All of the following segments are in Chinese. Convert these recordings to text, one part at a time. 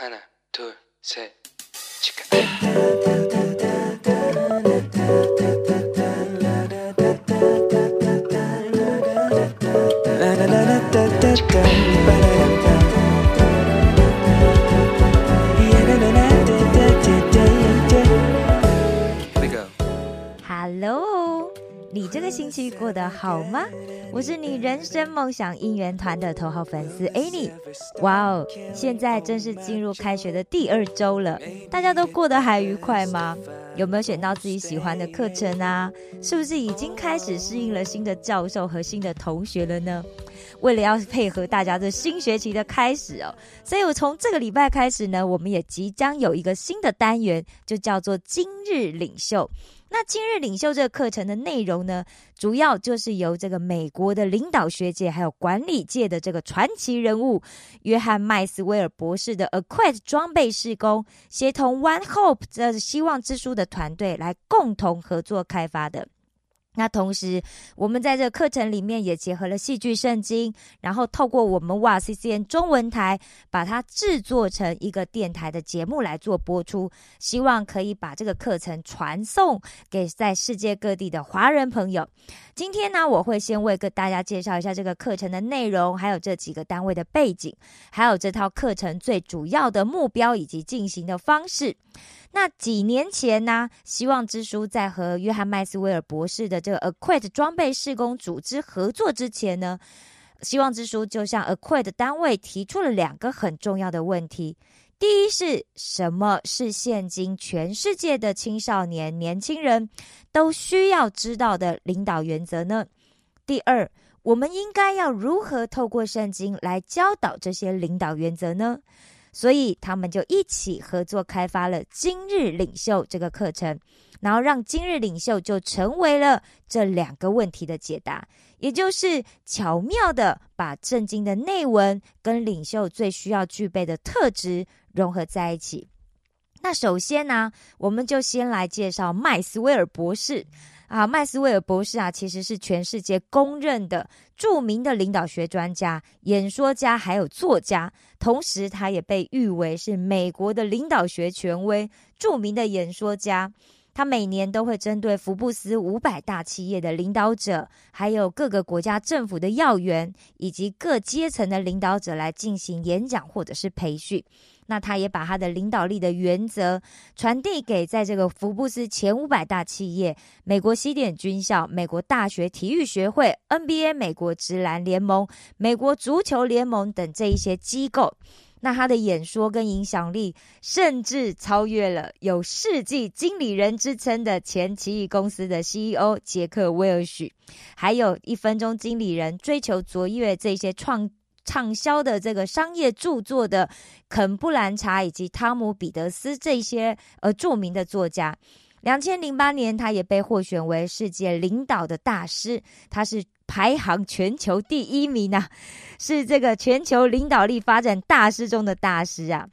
하나, 둘, 셋, 치카. 星期过得好吗？我是你人生梦想应援团的头号粉丝 Annie。哇哦，现在正是进入开学的第二周了，大家都过得还愉快吗？有没有选到自己喜欢的课程啊？是不是已经开始适应了新的教授和新的同学了呢？为了要配合大家这新学期的开始哦，所以我从这个礼拜开始呢，我们也即将有一个新的单元，就叫做今日领袖。那今日领袖这个课程的内容呢，主要就是由这个美国的领导学界还有管理界的这个传奇人物约翰麦斯威尔博士的 Acquit 装备施工，协同 One Hope 这希望之书的团队来共同合作开发的。那同时，我们在这课程里面也结合了戏剧圣经，然后透过我们哇 CCN 中文台，把它制作成一个电台的节目来做播出，希望可以把这个课程传送给在世界各地的华人朋友。今天呢，我会先为跟大家介绍一下这个课程的内容，还有这几个单位的背景，还有这套课程最主要的目标以及进行的方式。那几年前呢，希望之书在和约翰麦斯威尔博士的这个 Acquit 装备施工组织合作之前呢，希望之书就向 Acquit 单位提出了两个很重要的问题。第一是什么是现今全世界的青少年年轻人都需要知道的领导原则呢？第二，我们应该要如何透过圣经来教导这些领导原则呢？所以他们就一起合作开发了今日领袖这个课程，然后让今日领袖就成为了这两个问题的解答，也就是巧妙的把圣经的内文跟领袖最需要具备的特质融合在一起。那首先呢，我们就先来介绍麦斯威尔博士。啊，麦斯威尔博士啊，其实是全世界公认的著名的领导学专家、演说家，还有作家。同时，他也被誉为是美国的领导学权威、著名的演说家。他每年都会针对福布斯五百大企业的领导者，还有各个国家政府的要员，以及各阶层的领导者来进行演讲或者是培训。那他也把他的领导力的原则传递给在这个福布斯前五百大企业、美国西点军校、美国大学体育学会、NBA、美国职篮联盟、美国足球联盟等这一些机构。那他的演说跟影响力，甚至超越了有世纪经理人之称的前奇异公司的 CEO 杰克威尔许，还有一分钟经理人追求卓越这些创。畅销的这个商业著作的肯布兰查以及汤姆彼得斯这些呃著名的作家，两千零八年他也被获选为世界领导的大师，他是排行全球第一名呐，是这个全球领导力发展大师中的大师啊。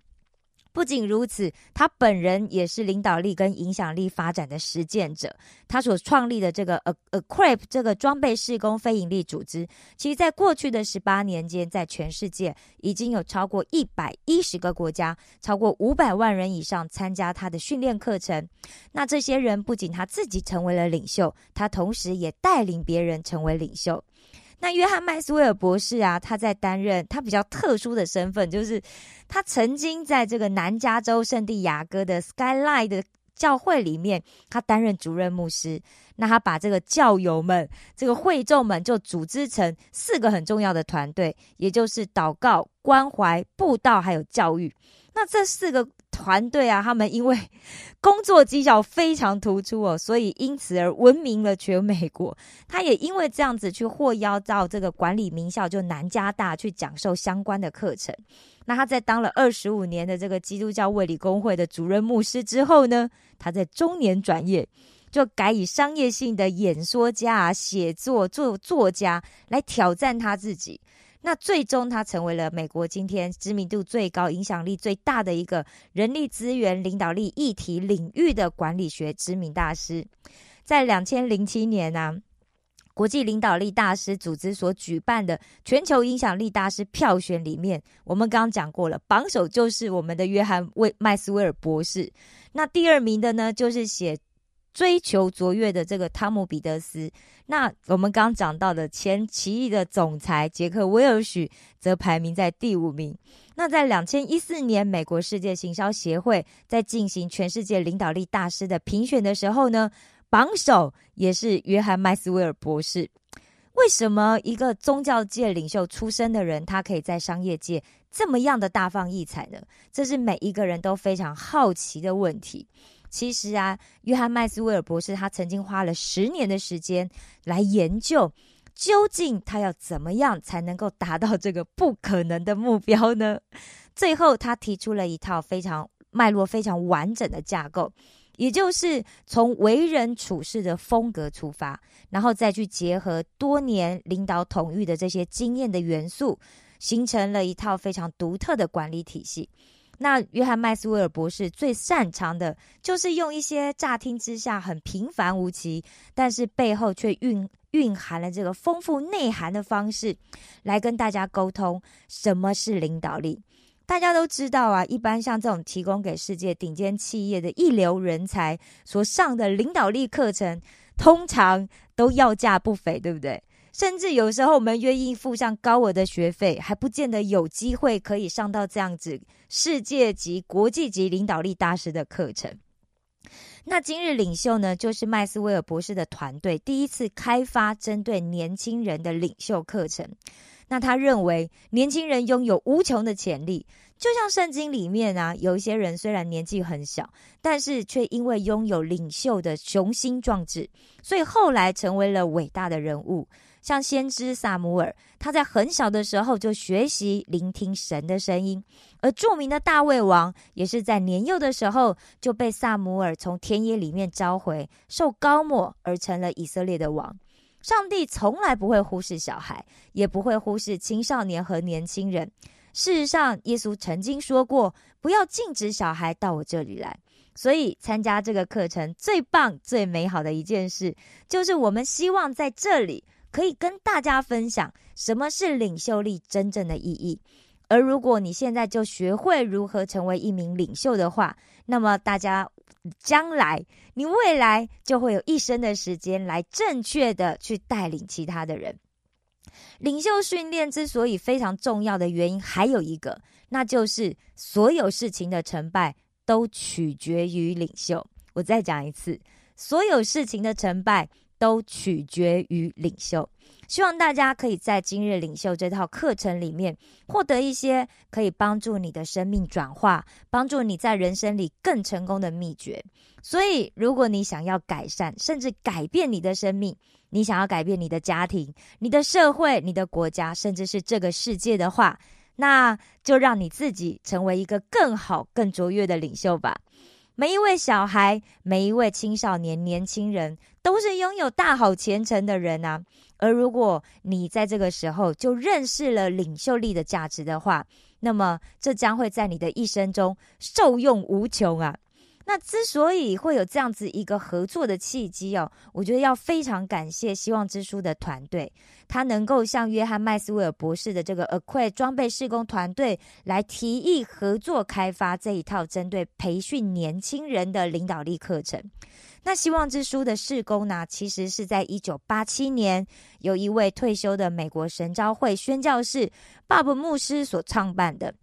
不仅如此，他本人也是领导力跟影响力发展的实践者。他所创立的这个 A A Crap 这个装备施工非营利组织，其实在过去的十八年间，在全世界已经有超过一百一十个国家，超过五百万人以上参加他的训练课程。那这些人不仅他自己成为了领袖，他同时也带领别人成为领袖。那约翰麦斯威尔博士啊，他在担任他比较特殊的身份，就是他曾经在这个南加州圣地亚哥的 Skyline 的教会里面，他担任主任牧师。那他把这个教友们、这个会众们就组织成四个很重要的团队，也就是祷告、关怀、布道还有教育。那这四个。团队啊，他们因为工作绩效非常突出哦，所以因此而闻名了全美国。他也因为这样子去获邀到这个管理名校，就南加大去讲授相关的课程。那他在当了二十五年的这个基督教卫理公会的主任牧师之后呢，他在中年转业，就改以商业性的演说家啊、写作作作家来挑战他自己。那最终，他成为了美国今天知名度最高、影响力最大的一个人力资源领导力议题领域的管理学知名大师。在两千零七年呢，国际领导力大师组织所举办的全球影响力大师票选里面，我们刚刚讲过了，榜首就是我们的约翰·威麦斯威尔博士。那第二名的呢，就是写。追求卓越的这个汤姆彼得斯，那我们刚讲到的前奇异的总裁杰克威尔许则排名在第五名。那在两千一四年，美国世界行销协会在进行全世界领导力大师的评选的时候呢，榜首也是约翰麦斯威尔博士。为什么一个宗教界领袖出身的人，他可以在商业界这么样的大放异彩呢？这是每一个人都非常好奇的问题。其实啊，约翰麦斯威尔博士他曾经花了十年的时间来研究，究竟他要怎么样才能够达到这个不可能的目标呢？最后，他提出了一套非常脉络非常完整的架构，也就是从为人处事的风格出发，然后再去结合多年领导统御的这些经验的元素，形成了一套非常独特的管理体系。那约翰麦斯威尔博士最擅长的就是用一些乍听之下很平凡无奇，但是背后却蕴蕴含了这个丰富内涵的方式，来跟大家沟通什么是领导力。大家都知道啊，一般像这种提供给世界顶尖企业的一流人才所上的领导力课程，通常都要价不菲，对不对？甚至有时候，我们愿意付上高额的学费，还不见得有机会可以上到这样子世界级、国际级领导力大师的课程。那今日领袖呢，就是麦斯威尔博士的团队第一次开发针对年轻人的领袖课程。那他认为，年轻人拥有无穷的潜力，就像圣经里面啊，有一些人虽然年纪很小，但是却因为拥有领袖的雄心壮志，所以后来成为了伟大的人物。像先知萨姆尔，他在很小的时候就学习聆听神的声音；而著名的大卫王，也是在年幼的时候就被萨姆尔从田野里面召回，受高抹而成了以色列的王。上帝从来不会忽视小孩，也不会忽视青少年和年轻人。事实上，耶稣曾经说过：“不要禁止小孩到我这里来。”所以，参加这个课程最棒、最美好的一件事，就是我们希望在这里。可以跟大家分享什么是领袖力真正的意义。而如果你现在就学会如何成为一名领袖的话，那么大家将来你未来就会有一生的时间来正确的去带领其他的人。领袖训练之所以非常重要的原因还有一个，那就是所有事情的成败都取决于领袖。我再讲一次，所有事情的成败。都取决于领袖。希望大家可以在今日领袖这套课程里面获得一些可以帮助你的生命转化、帮助你在人生里更成功的秘诀。所以，如果你想要改善甚至改变你的生命，你想要改变你的家庭、你的社会、你的国家，甚至是这个世界的话，那就让你自己成为一个更好、更卓越的领袖吧。每一位小孩，每一位青少年、年轻人，都是拥有大好前程的人啊！而如果你在这个时候就认识了领袖力的价值的话，那么这将会在你的一生中受用无穷啊！那之所以会有这样子一个合作的契机哦，我觉得要非常感谢希望之书的团队，他能够向约翰麦斯威尔博士的这个 Acquire 装备施工团队来提议合作开发这一套针对培训年轻人的领导力课程。那希望之书的施工呢，其实是在一九八七年，由一位退休的美国神召会宣教士鲍勃牧师所创办的。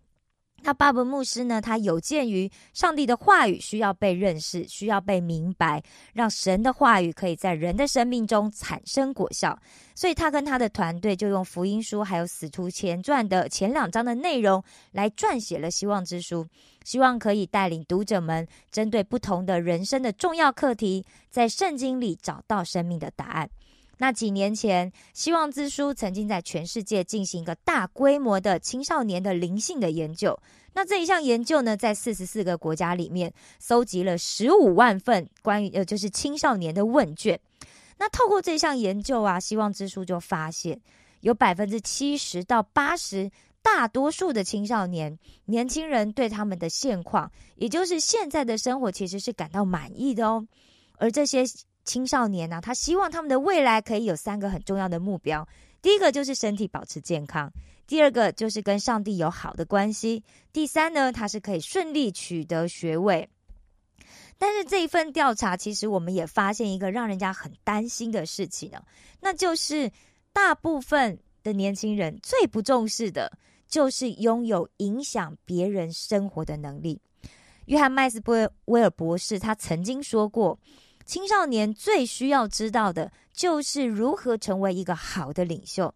那巴布牧师呢？他有鉴于上帝的话语需要被认识，需要被明白，让神的话语可以在人的生命中产生果效，所以他跟他的团队就用福音书还有使徒前传的前两章的内容来撰写了希望之书，希望可以带领读者们针对不同的人生的重要课题，在圣经里找到生命的答案。那几年前，希望之书曾经在全世界进行一个大规模的青少年的灵性的研究。那这一项研究呢，在四十四个国家里面，搜集了十五万份关于呃，就是青少年的问卷。那透过这项研究啊，希望之书就发现，有百分之七十到八十，大多数的青少年年轻人对他们的现况，也就是现在的生活，其实是感到满意的哦。而这些。青少年呢，他希望他们的未来可以有三个很重要的目标。第一个就是身体保持健康，第二个就是跟上帝有好的关系，第三呢，他是可以顺利取得学位。但是这一份调查，其实我们也发现一个让人家很担心的事情呢，那就是大部分的年轻人最不重视的，就是拥有影响别人生活的能力。约翰麦斯威尔博士他曾经说过。青少年最需要知道的就是如何成为一个好的领袖，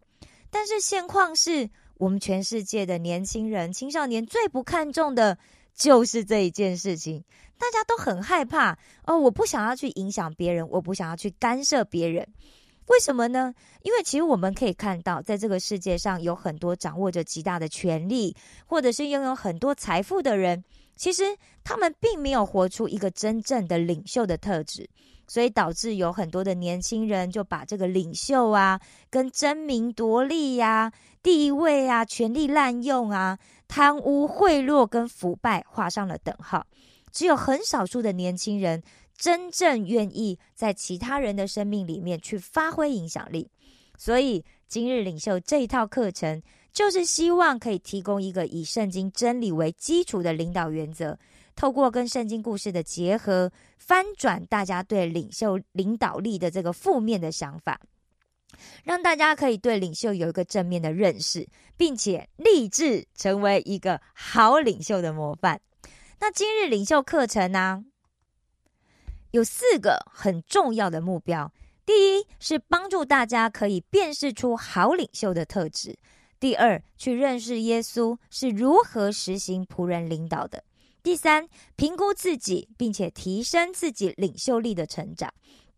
但是现况是我们全世界的年轻人、青少年最不看重的就是这一件事情。大家都很害怕哦，我不想要去影响别人，我不想要去干涉别人。为什么呢？因为其实我们可以看到，在这个世界上有很多掌握着极大的权力，或者是拥有很多财富的人。其实他们并没有活出一个真正的领袖的特质，所以导致有很多的年轻人就把这个领袖啊，跟争名夺利呀、地位啊、权力滥用啊、贪污贿赂跟腐败画上了等号。只有很少数的年轻人真正愿意在其他人的生命里面去发挥影响力。所以今日领袖这一套课程。就是希望可以提供一个以圣经真理为基础的领导原则，透过跟圣经故事的结合，翻转大家对领袖领导力的这个负面的想法，让大家可以对领袖有一个正面的认识，并且立志成为一个好领袖的模范。那今日领袖课程呢，有四个很重要的目标：第一是帮助大家可以辨识出好领袖的特质。第二，去认识耶稣是如何实行仆人领导的；第三，评估自己，并且提升自己领袖力的成长；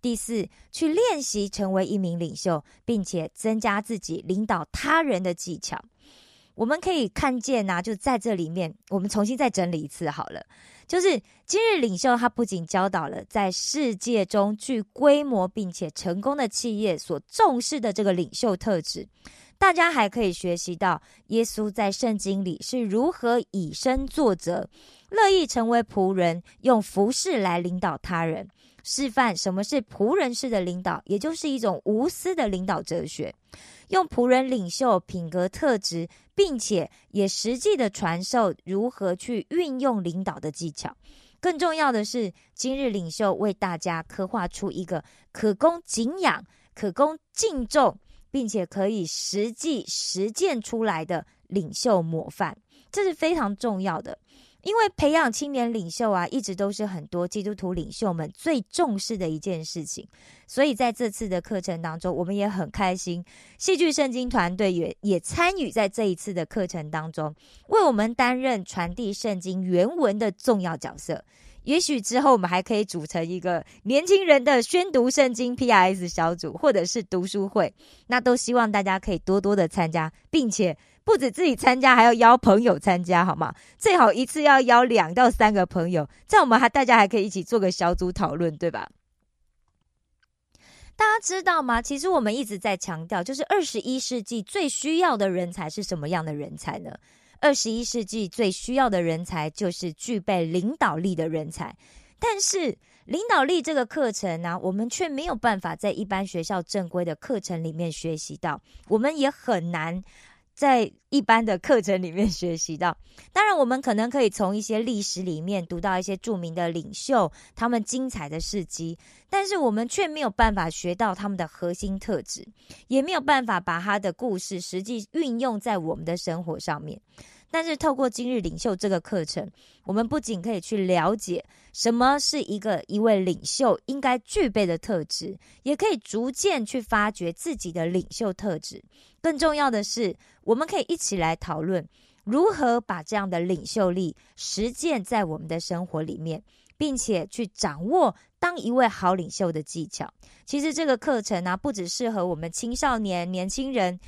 第四，去练习成为一名领袖，并且增加自己领导他人的技巧。我们可以看见呐，就在这里面，我们重新再整理一次好了。就是今日领袖，他不仅教导了在世界中具规模并且成功的企业所重视的这个领袖特质。大家还可以学习到耶稣在圣经里是如何以身作则，乐意成为仆人，用服侍来领导他人，示范什么是仆人式的领导，也就是一种无私的领导哲学。用仆人领袖品格特质，并且也实际的传授如何去运用领导的技巧。更重要的是，今日领袖为大家刻画出一个可供敬仰、可供敬重。并且可以实际实践出来的领袖模范，这是非常重要的。因为培养青年领袖啊，一直都是很多基督徒领袖们最重视的一件事情。所以在这次的课程当中，我们也很开心，戏剧圣经团队也也参与在这一次的课程当中，为我们担任传递圣经原文的重要角色。也许之后我们还可以组成一个年轻人的宣读圣经 PIS 小组，或者是读书会，那都希望大家可以多多的参加，并且不止自己参加，还要邀朋友参加，好吗？最好一次要邀两到三个朋友，这样我们还大家还可以一起做个小组讨论，对吧？大家知道吗？其实我们一直在强调，就是二十一世纪最需要的人才是什么样的人才呢？二十一世纪最需要的人才就是具备领导力的人才，但是领导力这个课程呢，我们却没有办法在一般学校正规的课程里面学习到，我们也很难在一般的课程里面 学习到。当然，我们可能可以从一些历史里面读到一些著名的领袖他们精彩的事迹，但是我们却没有办法学到他们的核心特质，也没有办法把他的故事实际运用在我们的生活上面。但是透过今日领袖这个课程，我们不仅可以去了解什么是一个一位领袖应该具备的特质，也可以逐渐去发掘自己的领袖特质。更重要的是，我们可以一起来讨论如何把这样的领袖力实践在我们的生活里面，并且去掌握当一位好领袖的技巧。其实这个课程呢，不只适合我们青少年、年轻人。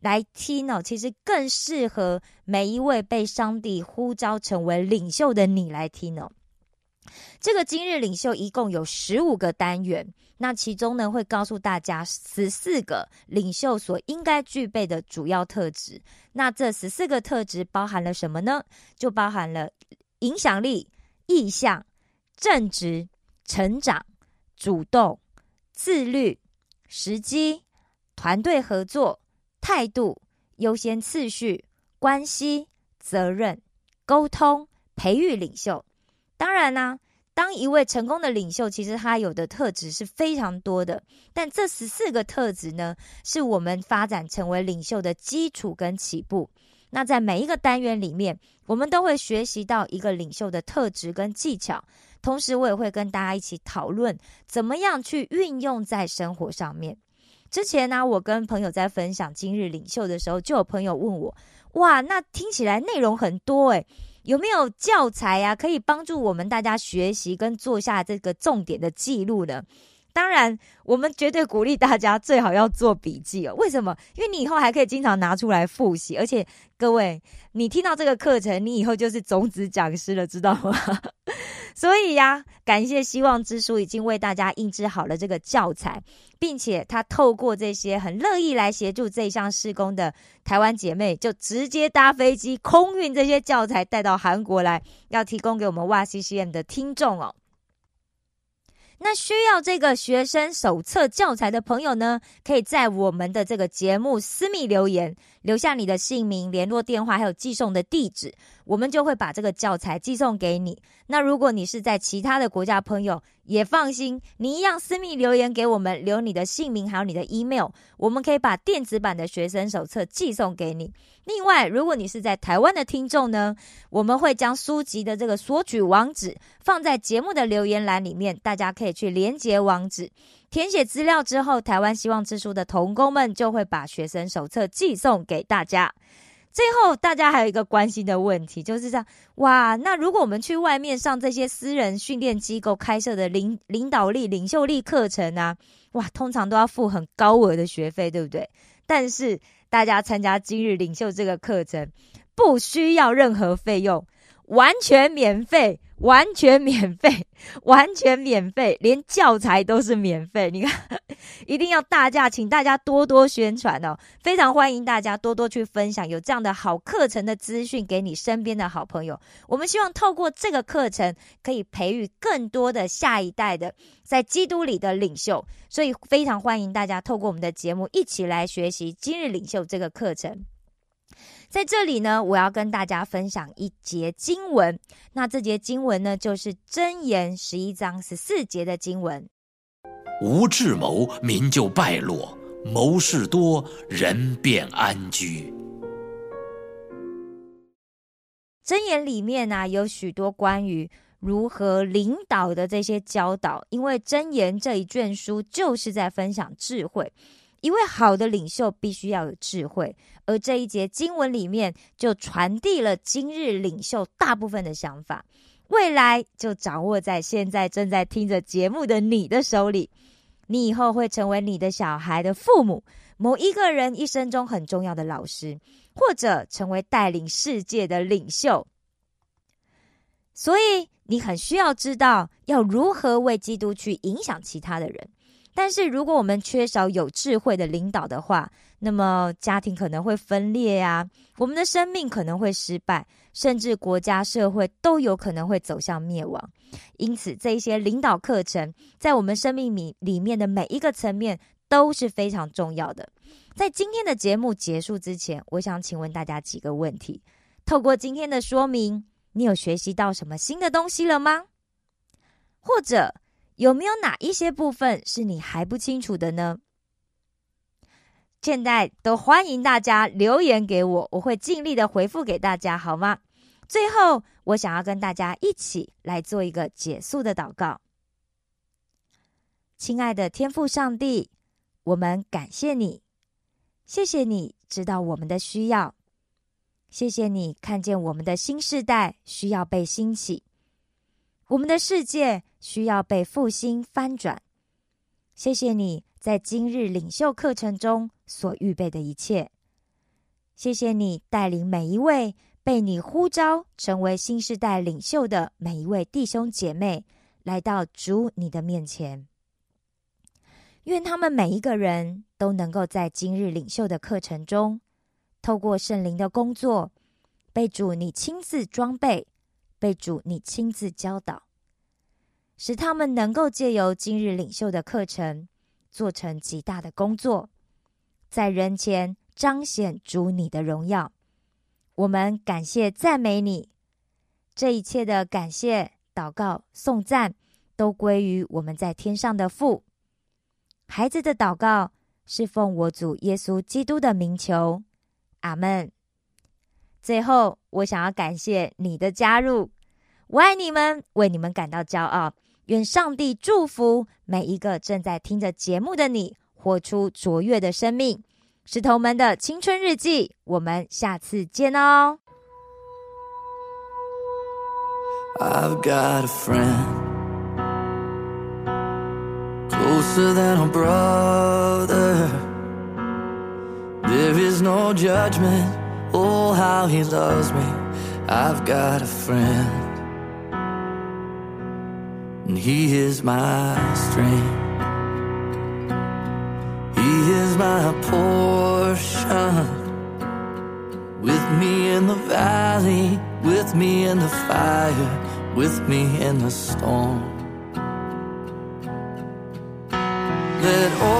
来听哦，其实更适合每一位被上帝呼召成为领袖的你来听哦。这个今日领袖一共有十五个单元，那其中呢会告诉大家十四个领袖所应该具备的主要特质。那这十四个特质包含了什么呢？就包含了影响力、意向、正直、成长、主动、自律、时机、团队合作、态度、优先次序、关系、责任、沟通、培育领袖。当然呢，当一位成功的领袖，其实他有的特质是非常多的。但这十四个特质呢，是我们发展成为领袖的基础跟起步。那在每一个单元里面，我们都会学习到一个领袖的特质跟技巧。同时，我也会跟大家一起讨论怎么样去运用在生活上面。之前呢，我跟朋友在分享今日领袖的时候，就有朋友问我：“哇，那听起来内容很多诶，有没有教材呀，可以帮助我们大家学习跟做下这个重点的记录呢？”当然，我们绝对鼓励大家最好要做笔记哦。为什么？因为你以后还可以经常拿出来复习，而且各位，你听到这个课程，你以后就是种子讲师了，知道吗？所以呀，感谢希望之书已经为大家印制好了这个教材，并且他透过这些很乐意来协助这项施工的台湾姐妹，就直接搭飞机空运这些教材带到韩国来，要提供给我们哇 C C M 的听众哦。那需要这个学生手册教材的朋友呢，可以在我们的这个节目私密留言，留下你的姓名、联络电话，还有寄送的地址，我们就会把这个教材寄送给你。那如果你是在其他的国家朋友，也放心，你一样私密留言给我们，留你的姓名还有你的 email，我们可以把电子版的学生手册寄送给你。另外，如果你是在台湾的听众呢，我们会将书籍的这个索取网址放在节目的留言栏里面，大家可以去连接网址，填写资料之后，台湾希望之书的童工们就会把学生手册寄送给大家。最后，大家还有一个关心的问题，就是这样哇。那如果我们去外面上这些私人训练机构开设的领领导力、领袖力课程啊，哇，通常都要付很高额的学费，对不对？但是大家参加今日领袖这个课程，不需要任何费用，完全免费。完全免费，完全免费，连教材都是免费。你看，一定要大家，请大家多多宣传哦！非常欢迎大家多多去分享有这样的好课程的资讯给你身边的好朋友。我们希望透过这个课程，可以培育更多的下一代的在基督里的领袖。所以，非常欢迎大家透过我们的节目一起来学习今日领袖这个课程。在这里呢，我要跟大家分享一节经文。那这节经文呢，就是箴言十一章十四节的经文：无智谋，民就败落；谋事多，人便安居。箴言里面呢，有许多关于如何领导的这些教导。因为箴言这一卷书就是在分享智慧。一位好的领袖必须要有智慧，而这一节经文里面就传递了今日领袖大部分的想法，未来就掌握在现在正在听着节目的你的手里。你以后会成为你的小孩的父母，某一个人一生中很重要的老师，或者成为带领世界的领袖。所以你很需要知道要如何为基督去影响其他的人。但是，如果我们缺少有智慧的领导的话，那么家庭可能会分裂呀，我们的生命可能会失败，甚至国家社会都有可能会走向灭亡。因此，这一些领导课程在我们生命里里面的每一个层面都是非常重要的。在今天的节目结束之前，我想请问大家几个问题：透过今天的说明，你有学习到什么新的东西了吗？或者？有没有哪一些部分是你还不清楚的呢？现在都欢迎大家留言给我，我会尽力的回复给大家，好吗？最后，我想要跟大家一起来做一个结束的祷告。亲爱的天父上帝，我们感谢你，谢谢你知道我们的需要，谢谢你看见我们的新时代需要被兴起。我们的世界需要被复兴翻转。谢谢你在今日领袖课程中所预备的一切。谢谢你带领每一位被你呼召成为新时代领袖的每一位弟兄姐妹来到主你的面前。愿他们每一个人都能够在今日领袖的课程中，透过圣灵的工作，被主你亲自装备。被主你亲自教导，使他们能够借由今日领袖的课程，做成极大的工作，在人前彰显主你的荣耀。我们感谢赞美你，这一切的感谢、祷告、颂赞，都归于我们在天上的父。孩子的祷告是奉我主耶稣基督的名求，阿门。最后，我想要感谢你的加入，我爱你们，为你们感到骄傲。愿上帝祝福每一个正在听着节目的你，活出卓越的生命。石头们的青春日记，我们下次见哦。I've got a friend closer than a brother. There is no judgment. Oh, how he loves me. I've got a friend, and he is my strength. He is my portion. With me in the valley, with me in the fire, with me in the storm. Let all